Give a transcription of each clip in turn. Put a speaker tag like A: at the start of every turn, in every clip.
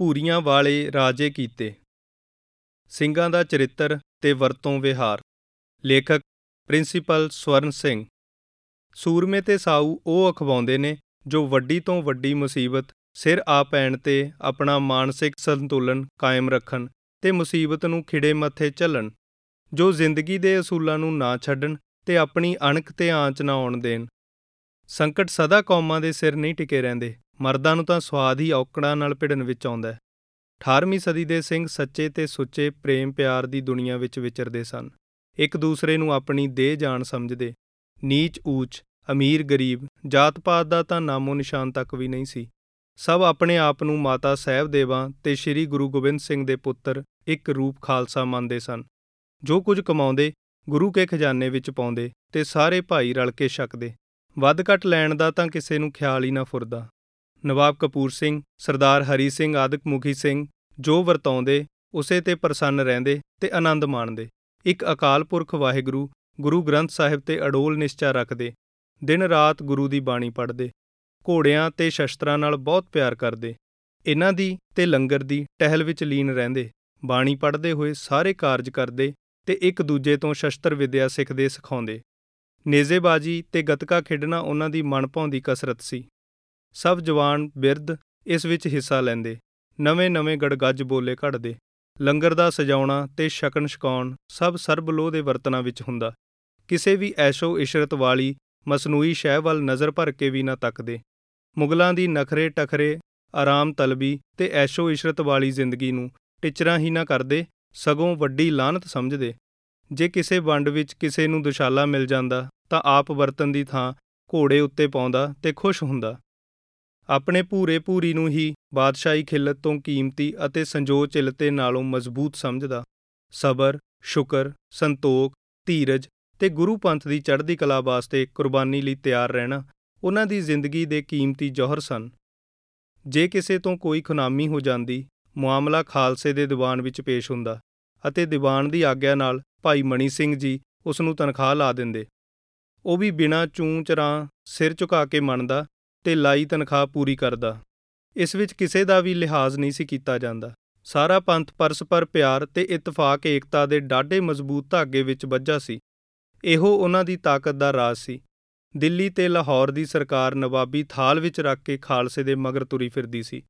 A: ਭੂਰੀਆਂ ਵਾਲੇ ਰਾਜੇ ਕੀਤੇ। ਸਿੰਘਾਂ ਦਾ ਚਰਿੱਤਰ ਤੇ ਵਰਤੋਂ ਵਿਹਾਰ। ਲੇਖਕ ਪ੍ਰਿੰਸੀਪਲ ਸਵਰਨ ਸਿੰਘ। ਸੂਰਮੇ ਤੇ ਸਾਊ ਉਹ ਅਖਵਾਉਂਦੇ ਨੇ ਜੋ ਵੱਡੀ ਤੋਂ ਵੱਡੀ ਮੁਸੀਬਤ ਸਿਰ ਆ ਪੈਣ ਤੇ ਆਪਣਾ ਮਾਨਸਿਕ ਸੰਤੁਲਨ ਕਾਇਮ ਰੱਖਣ ਤੇ ਮੁਸੀਬਤ ਨੂੰ ਖਿੜੇ ਮੱਥੇ ਝੱਲਣ, ਜੋ ਜ਼ਿੰਦਗੀ ਦੇ ਅਸੂਲਾਂ ਨੂੰ ਨਾ ਛੱਡਣ ਤੇ ਆਪਣੀ ਅਣਖ ਤੇ ਆਂਚ ਨਾ ਆਉਣ ਦੇਣ। ਸੰਕਟ ਸਦਾ ਕੌਮਾਂ ਦੇ ਸਿਰ ਨਹੀਂ ਟਿਕੇ ਰਹਿੰਦੇ। ਮਰਦਾਂ ਨੂੰ ਤਾਂ ਸਵਾਦ ਹੀ ਔਕੜਾਂ ਨਾਲ ਭਿੜਨ ਵਿੱਚ ਆਉਂਦਾ ਹੈ। 18ਵੀਂ ਸਦੀ ਦੇ ਸਿੰਘ ਸੱਚੇ ਤੇ ਸੁੱਚੇ ਪ੍ਰੇਮ ਪਿਆਰ ਦੀ ਦੁਨੀਆ ਵਿੱਚ ਵਿਚਰਦੇ ਸਨ। ਇੱਕ ਦੂਸਰੇ ਨੂੰ ਆਪਣੀ ਦੇਹ ਜਾਨ ਸਮਝਦੇ। ਨੀਚ ਊਚ, ਅਮੀਰ ਗਰੀਬ, ਜਾਤ-ਪਾਤ ਦਾ ਤਾਂ ਨਾਮੋ ਨਿਸ਼ਾਨ ਤੱਕ ਵੀ ਨਹੀਂ ਸੀ। ਸਭ ਆਪਣੇ ਆਪ ਨੂੰ ਮਾਤਾ ਸਾਹਿਬ ਦੇਵਾਂ ਤੇ ਸ੍ਰੀ ਗੁਰੂ ਗੋਬਿੰਦ ਸਿੰਘ ਦੇ ਪੁੱਤਰ ਇੱਕ ਰੂਪ ਖਾਲਸਾ ਮੰਨਦੇ ਸਨ। ਜੋ ਕੁਝ ਕਮਾਉਂਦੇ, ਗੁਰੂ ਕੇ ਖਜ਼ਾਨੇ ਵਿੱਚ ਪਾਉਂਦੇ ਤੇ ਸਾਰੇ ਭਾਈ ਰਲ ਕੇ ਛਕਦੇ। ਵੱਧ ਘਟ ਲੈਣ ਦਾ ਤਾਂ ਕਿਸੇ ਨੂੰ ਖਿਆਲ ਹੀ ਨਾ ਫੁਰਦਾ। ਨਵਾਬ ਕਪੂਰ ਸਿੰਘ, ਸਰਦਾਰ ਹਰੀ ਸਿੰਘ, ਆਦਿਕ ਮੁਖੀ ਸਿੰਘ, ਜੋ ਵਰਤਾਉਂਦੇ, ਉਸੇ ਤੇ ਪ੍ਰਸੰਨ ਰਹਿੰਦੇ ਤੇ ਆਨੰਦ ਮਾਣਦੇ। ਇੱਕ ਅਕਾਲ ਪੁਰਖ ਵਾਹਿਗੁਰੂ, ਗੁਰੂ ਗ੍ਰੰਥ ਸਾਹਿਬ ਤੇ ਅਡੋਲ ਨਿਸ਼ਚਾ ਰੱਖਦੇ। ਦਿਨ ਰਾਤ ਗੁਰੂ ਦੀ ਬਾਣੀ ਪੜ੍ਹਦੇ। ਘੋੜਿਆਂ ਤੇ ਸ਼ਸਤਰਾਂ ਨਾਲ ਬਹੁਤ ਪਿਆਰ ਕਰਦੇ। ਇਹਨਾਂ ਦੀ ਤੇ ਲੰਗਰ ਦੀ ਟਹਿਲ ਵਿੱਚ ਲੀਨ ਰਹਿੰਦੇ। ਬਾਣੀ ਪੜ੍ਹਦੇ ਹੋਏ ਸਾਰੇ ਕਾਰਜ ਕਰਦੇ ਤੇ ਇੱਕ ਦੂਜੇ ਤੋਂ ਸ਼ਸਤਰ ਵਿਦਿਆ ਸਿੱਖਦੇ ਸਿਖਾਉਂਦੇ। ਨੇਜ਼ੇਬਾਜੀ ਤੇ ਗਤਕਾ ਖੇਡਣਾ ਉਹਨਾਂ ਦੀ ਮਨਭਾਉਂਦੀ ਕਸਰਤ ਸੀ। ਸਭ ਜਵਾਨ ਬਿਰਧ ਇਸ ਵਿੱਚ ਹਿੱਸਾ ਲੈਂਦੇ। ਨਵੇਂ-ਨਵੇਂ ਗੜਗੱਜ ਬੋਲੇ ਘੜਦੇ। ਲੰਗਰ ਦਾ ਸਜਾਉਣਾ ਤੇ ਛਕਣ ਛਕਾਉਣ ਸਭ ਸਰਬਲੋਹ ਦੇ ਵਰਤਨਾਂ ਵਿੱਚ ਹੁੰਦਾ। ਕਿਸੇ ਵੀ ਐਸ਼ੋ ਇਸ਼ਰਤ ਵਾਲੀ ਮਸਨੂਈ ਸ਼ੈ ਵੱਲ ਨਜ਼ਰ ਭਰ ਕੇ ਵੀ ਨਾ ਤੱਕਦੇ। ਮੁਗਲਾਂ ਦੀ ਨਖਰੇ ਟਖਰੇ, ਆਰਾਮ ਤਲਬੀ ਤੇ ਐਸ਼ੋ ਇਸ਼ਰਤ ਵਾਲੀ ਜ਼ਿੰਦਗੀ ਨੂੰ ਟਿਚਰਾਂ ਹੀ ਨਾ ਕਰਦੇ, ਸਗੋਂ ਵੱਡੀ ਲਾਨਤ ਸਮਝਦੇ। ਜੇ ਕਿਸੇ ਵੰਡ ਵਿੱਚ ਕਿਸੇ ਨੂੰ ਦੁਸ਼ਾਲਾ ਮਿਲ ਜਾਂਦਾ ਤਾਂ ਆਪ ਵਰਤਨ ਦੀ ਥਾਂ ਘੋੜੇ ਉੱਤੇ ਪਾਉਂਦਾ ਤੇ ਖੁਸ਼ ਹੁੰਦਾ। ਆਪਣੇ ਪੂਰੇ ਪੂਰੀ ਨੂੰ ਹੀ ਬਾਦਸ਼ਾਹੀ ਖਿਲਤ ਤੋਂ ਕੀਮਤੀ ਅਤੇ ਸੰਜੋ ਚਿਲਤੇ ਨਾਲੋਂ ਮਜ਼ਬੂਤ ਸਮਝਦਾ। ਸਬਰ, ਸ਼ੁਕਰ, ਸੰਤੋਖ, ਧੀਰਜ ਤੇ ਗੁਰੂ ਪੰਥ ਦੀ ਚੜ੍ਹਦੀ ਕਲਾ ਵਾਸਤੇ ਕੁਰਬਾਨੀ ਲਈ ਤਿਆਰ ਰਹਿਣਾ ਉਹਨਾਂ ਦੀ ਜ਼ਿੰਦਗੀ ਦੇ ਕੀਮਤੀ ਜੌਹਰ ਸਨ। ਜੇ ਕਿਸੇ ਤੋਂ ਕੋਈ ਖੁਨਾਮੀ ਹੋ ਜਾਂਦੀ, ਮਾਮਲਾ ਖਾਲਸੇ ਦੇ ਦੀਵਾਨ ਵਿੱਚ ਪੇਸ਼ ਹੁੰਦਾ ਅਤੇ ਦੀਵਾਨ ਦੀ ਆਗਿਆ ਨਾਲ ਭਾਈ ਮਣੀ ਸਿੰਘ ਜੀ ਉਸ ਨੂੰ ਤਨਖਾਹ ਲਾ ਦਿੰਦੇ। ਉਹ ਵੀ ਬਿਨਾਂ ਚੂੰ ਚਰਾਂ ਸਿਰ ਝੁਕਾ ਕੇ ਮੰਨਦਾ ਤੇ ਲਾਈ ਤਨਖਾਹ ਪੂਰੀ ਕਰਦਾ। ਇਸ ਵਿੱਚ ਕਿਸੇ ਦਾ ਵੀ ਲਿਹਾਜ਼ ਨਹੀਂ ਸੀ ਕੀਤਾ ਜਾਂਦਾ। ਸਾਰਾ ਪੰਥ ਪਰਸਪਰ ਪਿਆਰ ਤੇ ਇਤਫਾਕ ਏਕਤਾ ਦੇ ਡਾਢੇ ਮਜ਼ਬੂਤ ਧਾਗੇ ਵਿੱਚ ਵੱਜਾ ਸੀ। ਇਹੋ ਉਹਨਾਂ ਦੀ ਤਾਕਤ ਦਾ ਰਾਜ਼ ਸੀ। ਦਿੱਲੀ ਤੇ ਲਾਹੌਰ ਦੀ ਸਰਕਾਰ ਨਵਾਬੀ ਥਾਲ ਵਿੱਚ ਰੱਖ ਕੇ ਖਾਲਸੇ ਦੇ ਮਗਰ ਤੁਰੀ ਫਿਰਦੀ ਸੀ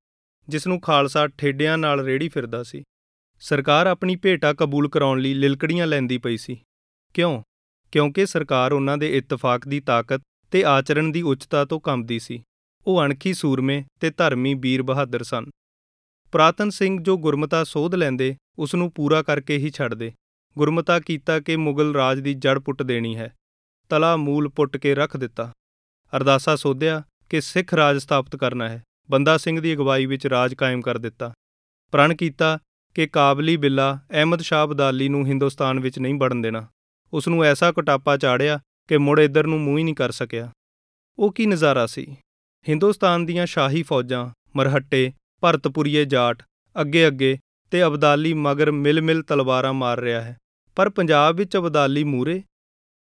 A: ਜਿਸ ਨੂੰ ਖਾਲਸਾ ਠੇਡਿਆਂ ਨਾਲ ਰੇੜੀ ਫਿਰਦਾ ਸੀ। ਸਰਕਾਰ ਆਪਣੀ ਭੇਟਾ ਕਬੂਲ ਕਰਾਉਣ ਲਈ ਲਿਲਕੜੀਆਂ ਲੈਂਦੀ ਪਈ ਸੀ। ਕਿਉਂ? ਕਿਉਂਕਿ ਸਰਕਾਰ ਉਹਨਾਂ ਦੇ ਇਤਫਾਕ ਦੀ ਤਾਕਤ ਤੇ ਆਚਰਣ ਦੀ ਉੱਚਤਾ ਤੋਂ ਕੰਬਦੀ ਸੀ। ਉਹ ਅਣਖੀ ਸੂਰਮੇ ਤੇ ਧਰਮੀ ਵੀਰ ਬਹਾਦਰ ਸਨ। ਪ੍ਰਾਤਨ ਸਿੰਘ ਜੋ ਗੁਰਮਤਾ ਸੋਧ ਲੈਂਦੇ ਉਸ ਨੂੰ ਪੂਰਾ ਕਰਕੇ ਹੀ ਛੱਡਦੇ। ਗੁਰਮਤਾ ਕੀਤਾ ਕਿ ਮੁਗਲ ਰਾਜ ਦੀ ਜੜ ਪੁੱਟ ਦੇਣੀ ਹੈ। ਤਲਾ ਮੂਲ ਪੁੱਟ ਕੇ ਰੱਖ ਦਿੱਤਾ। ਅਰਦਾਸਾ ਸੋਧਿਆ ਕਿ ਸਿੱਖ ਰਾਜ ਸਥਾਪਿਤ ਕਰਨਾ ਹੈ। ਬੰਦਾ ਸਿੰਘ ਦੀ ਅਗਵਾਈ ਵਿੱਚ ਰਾਜ ਕਾਇਮ ਕਰ ਦਿੱਤਾ। ਪ੍ਰਣ ਕੀਤਾ ਕਿ ਕਾਬਲੀ ਬਿੱਲਾ ਅਹਿਮਦ ਸ਼ਾਹ ਅਬਦਾਲੀ ਨੂੰ ਹਿੰਦੁਸਤਾਨ ਵਿੱਚ ਨਹੀਂ ਵੜਨ ਦੇਣਾ। ਉਸ ਨੂੰ ਐਸਾ ਕਟਾਪਾ ਚਾੜਿਆ ਕਿ ਮੁੜ ਇੱਧਰ ਨੂੰ ਮੂੰਹ ਹੀ ਨਹੀਂ ਕਰ ਸਕਿਆ। ਉਹ ਕੀ ਨਜ਼ਾਰਾ ਸੀ? ਹਿੰਦੁਸਤਾਨ ਦੀਆਂ ਸ਼ਾਹੀ ਫੌਜਾਂ, ਮਰਹੱਟੇ, ਭਰਤਪੁਰੀਏ ਜਾਟ ਅੱਗੇ ਅੱਗੇ ਤੇ ਅਬਦਾਲੀ ਮਗਰ ਮਿਲ-ਮਿਲ ਤਲਵਾਰਾਂ ਮਾਰ ਰਿਹਾ ਹੈ। ਪਰ ਪੰਜਾਬ ਵਿੱਚ ਅਬਦਾਲੀ ਮੂਰੇ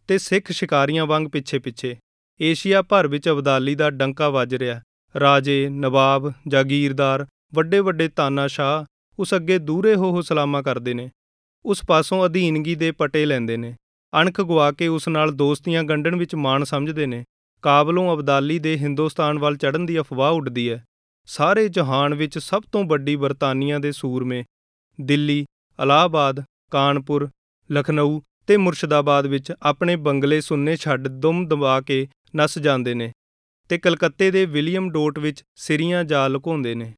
A: ਤੇ ਸਿੱਖ ਸ਼ਿਕਾਰੀਆਂ ਵਾਂਗ ਪਿੱਛੇ-ਪਿੱਛੇ, ਏਸ਼ੀਆ ਭਰ ਵਿੱਚ ਅਬਦਾਲੀ ਦਾ ਡੰਕਾ ਵੱਜ ਰਿਹਾ ਰਾਜੇ, ਨਵਾਬ, ਜਾਗੀਰਦਾਰ, ਵੱਡੇ-ਵੱਡੇ ਤਾਨਾਸ਼ਾਹ ਉਸ ਅੱਗੇ ਦੂਰੇ ਹੋ ਹੋ ਸਲਾਮਾਂ ਕਰਦੇ ਨੇ। ਉਸ ਪਾਸੋਂ ਅਧੀਨਗੀ ਦੇ ਪਟੇ ਲੈਂਦੇ ਨੇ। ਅਣਖ ਗਵਾ ਕੇ ਉਸ ਨਾਲ ਦੋਸਤੀਆਂ ਗੰਢਣ ਵਿੱਚ ਮਾਣ ਸਮਝਦੇ ਨੇ। ਕਾਬਲੋਂ ਅਬਦਾਲੀ ਦੇ ਹਿੰਦੁਸਤਾਨ ਵੱਲ ਚੜ੍ਹਨ ਦੀ ਅਫਵਾਹ ਉੱਡਦੀ ਹੈ ਸਾਰੇ ਜਹਾਨ ਵਿੱਚ ਸਭ ਤੋਂ ਵੱਡੀ ਬਰਤਾਨੀਆ ਦੇ ਸੂਰਮੇ ਦਿੱਲੀ, ਅਲਾਹਾਬਾਦ, ਕਾਨਪੁਰ, ਲਖਨਊ ਤੇ ਮੁਰਸ਼ਿਦਾਬਾਦ ਵਿੱਚ ਆਪਣੇ ਬੰਗਲੇ ਸੁੰਨੇ ਛੱਡ ਦੁਮ ਦਬਾ ਕੇ ਨਸ ਜਾਂਦੇ ਨੇ ਤੇ ਕਲਕੱਤੇ ਦੇ ਵਿਲੀਅਮ ਡੋਟ ਵਿੱਚ ਸਿਰੀਆਂ ਜਾ ਲੁਕਾਉਂਦੇ ਨੇ।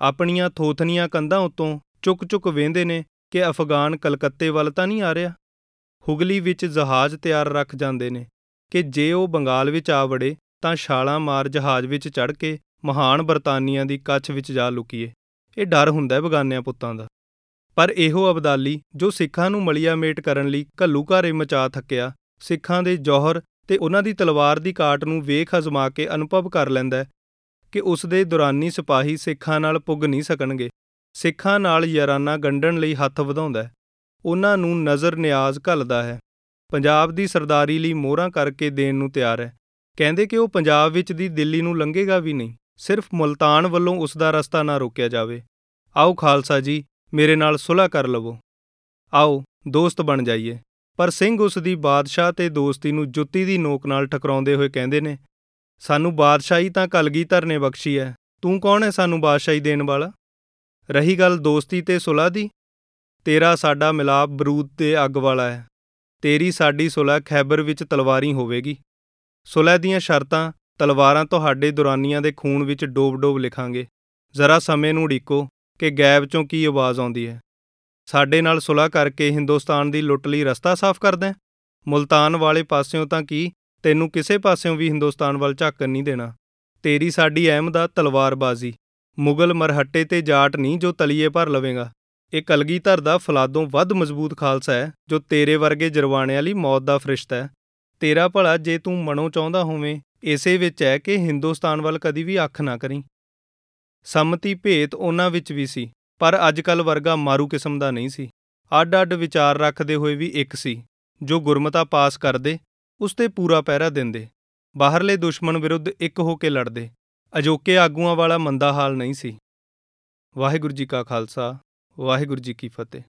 A: ਆਪਣੀਆਂ ਥੋਥਨੀਆਂ ਕੰਧਾਂ ਉੱਤੋਂ ਚੁੱਕ-ਚੁੱਕ ਵੇਂਦੇ ਨੇ ਕਿ ਅਫਗਾਨ ਕਲਕੱਤੇ ਵੱਲ ਤਾਂ ਨਹੀਂ ਆ ਰਿਹਾ। ਹੁਗਲੀ ਵਿੱਚ ਜਹਾਜ਼ ਤਿਆਰ ਰੱਖ ਜਾਂਦੇ ਨੇ ਕਿ ਜੇ ਉਹ ਬੰਗਾਲ ਵਿੱਚ ਆ ਵੜੇ ਤਾਂ ਛਾਲਾਂ ਮਾਰ ਜਹਾਜ਼ ਵਿੱਚ ਚੜ੍ਹ ਕੇ ਮਹਾਨ ਬਰਤਾਨੀਆਂ ਦੀ ਕੱਛ ਵਿੱਚ ਜਾ ਲੁਕੀਏ। ਇਹ ਡਰ ਹੁੰਦਾ ਬਗਾਨਿਆਂ ਪੁੱਤਾਂ ਦਾ। ਪਰ ਇਹੋ ਅਬਦਾਲੀ ਜੋ ਸਿੱਖਾਂ ਨੂੰ ਮਲੀਆ ਮੇਟ ਕਰਨ ਲਈ ਘੱਲੂ ਘਾਰੇ ਮਚਾ ਥੱਕਿਆ, ਸਿੱਖਾਂ ਦੇ ਜੌਹਰ ਤੇ ਉਹਨਾਂ ਦੀ ਤਲਵਾਰ ਦੀ ਕਾਟ ਨੂੰ ਵੇਖ ਅਜ਼ਮਾ ਕੇ ਅਨੁਭਵ ਕਰ ਲੈਂਦਾ ਕਿ ਉਸ ਦੇ ਦੁਰਾਨੀ ਸਿਪਾਹੀ ਸਿੱਖਾਂ ਨਾਲ ਪੁੱਗ ਨਹੀਂ ਸਕਣਗੇ। ਸਿੱਖਾਂ ਨਾਲ ਯਾਰਾਨਾ ਗੰਢਣ ਲਈ ਹੱਥ ਵਧਾਉਂਦਾ ਉਹਨਾਂ ਨੂੰ ਨਜ਼ਰ ਨਿਆਜ਼ ਘੱਲਦਾ ਹੈ। ਪੰਜਾਬ ਦੀ ਸਰਦਾਰੀ ਲਈ ਮੋਹਰਾਂ ਕਰਕੇ ਦੇਣ ਨੂੰ ਤਿਆਰ ਹੈ। ਕਹਿੰਦੇ ਕਿ ਉਹ ਪੰਜਾਬ ਵਿੱਚ ਦੀ ਦਿੱਲੀ ਨੂੰ ਲੰਘੇਗਾ ਵੀ ਨਹੀਂ, ਸਿਰਫ ਮੁਲਤਾਨ ਵੱਲੋਂ ਉਸ ਦਾ ਰਸਤਾ ਨਾ ਰੋਕਿਆ ਜਾਵੇ। ਆਓ ਖਾਲਸਾ ਜੀ, ਮੇਰੇ ਨਾਲ ਸੁਲ੍ਹਾ ਕਰ ਲਵੋ। ਆਓ, ਦੋਸਤ ਬਣ ਜਾਈਏ। ਪਰ ਸਿੰਘ ਉਸ ਦੀ ਬਾਦਸ਼ਾਹ ਤੇ ਦੋਸਤੀ ਨੂੰ ਜੁੱਤੀ ਦੀ ਨੋਕ ਨਾਲ ਟਕਰਾਉਂਦੇ ਹੋਏ ਕਹਿੰਦੇ ਨੇ, ਸਾਨੂੰ ਬਾਦਸ਼ਾਹੀ ਤਾਂ ਕਲਗੀਧਰ ਨੇ ਬਖਸ਼ੀ ਹੈ। ਤੂੰ ਕੌਣ ਹੈ ਸਾਨੂੰ ਬਾਦਸ਼ਾਹੀ ਦੇਣ ਵਾਲਾ? ਰਹੀ ਗੱਲ ਦੋਸਤੀ ਤੇ ਸੁਲ੍ਹਾ ਦੀ ਤੇਰਾ ਸਾਡਾ ਮਿਲਾਪ ਬਰੂਦ ਦੇ ਅੱਗ ਵਾਲਾ ਹੈ। ਤੇਰੀ ਸਾਡੀ ਸੁਲ੍ਹਾ ਖੈਬਰ ਵਿੱਚ ਤਲਵਾਰੀ ਹੋਵੇਗੀ। ਸੁਲ੍ਹਾ ਦੀਆਂ ਸ਼ਰਤਾਂ ਤਲਵਾਰਾਂ ਤੁਹਾਡੇ ਦੁਰਾਨੀਆਂ ਦੇ ਖੂਨ ਵਿੱਚ ਡੋਬ-ਡੋਬ ਲਿਖਾਂਗੇ। ਜ਼ਰਾ ਸਮੇਂ ਨੂੰ ਢੀਕੋ ਕਿ ਗੈਬ ਚੋਂ ਕੀ ਆਵਾਜ਼ ਆਉਂਦੀ ਹੈ। ਸਾਡੇ ਨਾਲ ਸੁਲ੍ਹਾ ਕਰਕੇ ਹਿੰਦੁਸਤਾਨ ਦੀ ਲੁੱਟ ਲਈ ਰਸਤਾ ਸਾਫ਼ ਕਰਦਾ ਮੁਲਤਾਨ ਵਾਲੇ ਪਾਸਿਓਂ ਤਾਂ ਕੀ? ਤੈਨੂੰ ਕਿਸੇ ਪਾਸਿਓਂ ਵੀ ਹਿੰਦੁਸਤਾਨ ਵੱਲ ਝਾਕਣ ਨਹੀਂ ਦੇਣਾ। ਤੇਰੀ ਸਾਡੀ ਅਹਿਮਦ ਆ ਤਲਵਾਰਬਾਜ਼ੀ। ਮੁਗਲ ਮਰਹੱਟੇ ਤੇ ਜਾਟ ਨਹੀਂ ਜੋ ਤਲੀਏ ਭਰ ਲਵੇਂਗਾ। ਇਹ ਕਲਗੀਧਰ ਦਾ ਫਲਾਦੋਂ ਵੱਧ ਮਜ਼ਬੂਤ ਖਾਲਸਾ ਹੈ, ਜੋ ਤੇਰੇ ਵਰਗੇ ਜਰਵਾਣਿਆਂ ਲਈ ਮੌਤ ਦਾ ਫਰਿਸ਼ਤਾ ਹੈ। ਤੇਰਾ ਭਲਾ ਜੇ ਤੂੰ ਮਨੋਂ ਚਾਹੁੰਦਾ ਹੋਵੇਂ, ਇਸੇ ਵਿੱਚ ਹੈ ਕਿ ਹਿੰਦੁਸਤਾਨ ਵੱਲ ਕਦੀ ਵੀ ਅੱਖ ਨਾ ਕਰੀ। ਸੰਮਤੀ ਭੇਤ ਉਹਨਾਂ ਵਿੱਚ ਵੀ ਸੀ, ਪਰ ਅੱਜਕੱਲ ਵਰਗਾ ਮਾਰੂ ਕਿਸਮ ਦਾ ਨਹੀਂ ਸੀ। ਅੱਡ-ਅੱਡ ਵਿਚਾਰ ਰੱਖਦੇ ਹੋਏ ਵੀ ਇੱਕ ਸੀ, ਜੋ ਗੁਰਮਤਾ ਪਾਸ ਕਰਦੇ, ਉਸ ਤੇ ਪੂਰਾ ਪਹਿਰਾ ਦਿੰਦੇ। ਬਾਹਰਲੇ ਦੁਸ਼ਮਣ ਵਿਰੁੱਧ ਇੱਕ ਹੋ ਕੇ ਲੜਦੇ। ਅਜੋਕੇ ਆਗੂਆਂ ਵਾਲਾ ਮੰਦਾ ਹਾਲ ਨਹੀਂ ਸੀ। ਵਾਹਿਗੁਰੂ ਜੀ ਕਾ ਖਾਲਸਾ। ਵਾਹਿਗੁਰੂ ਜੀ ਕੀ ਫਤਿਹ।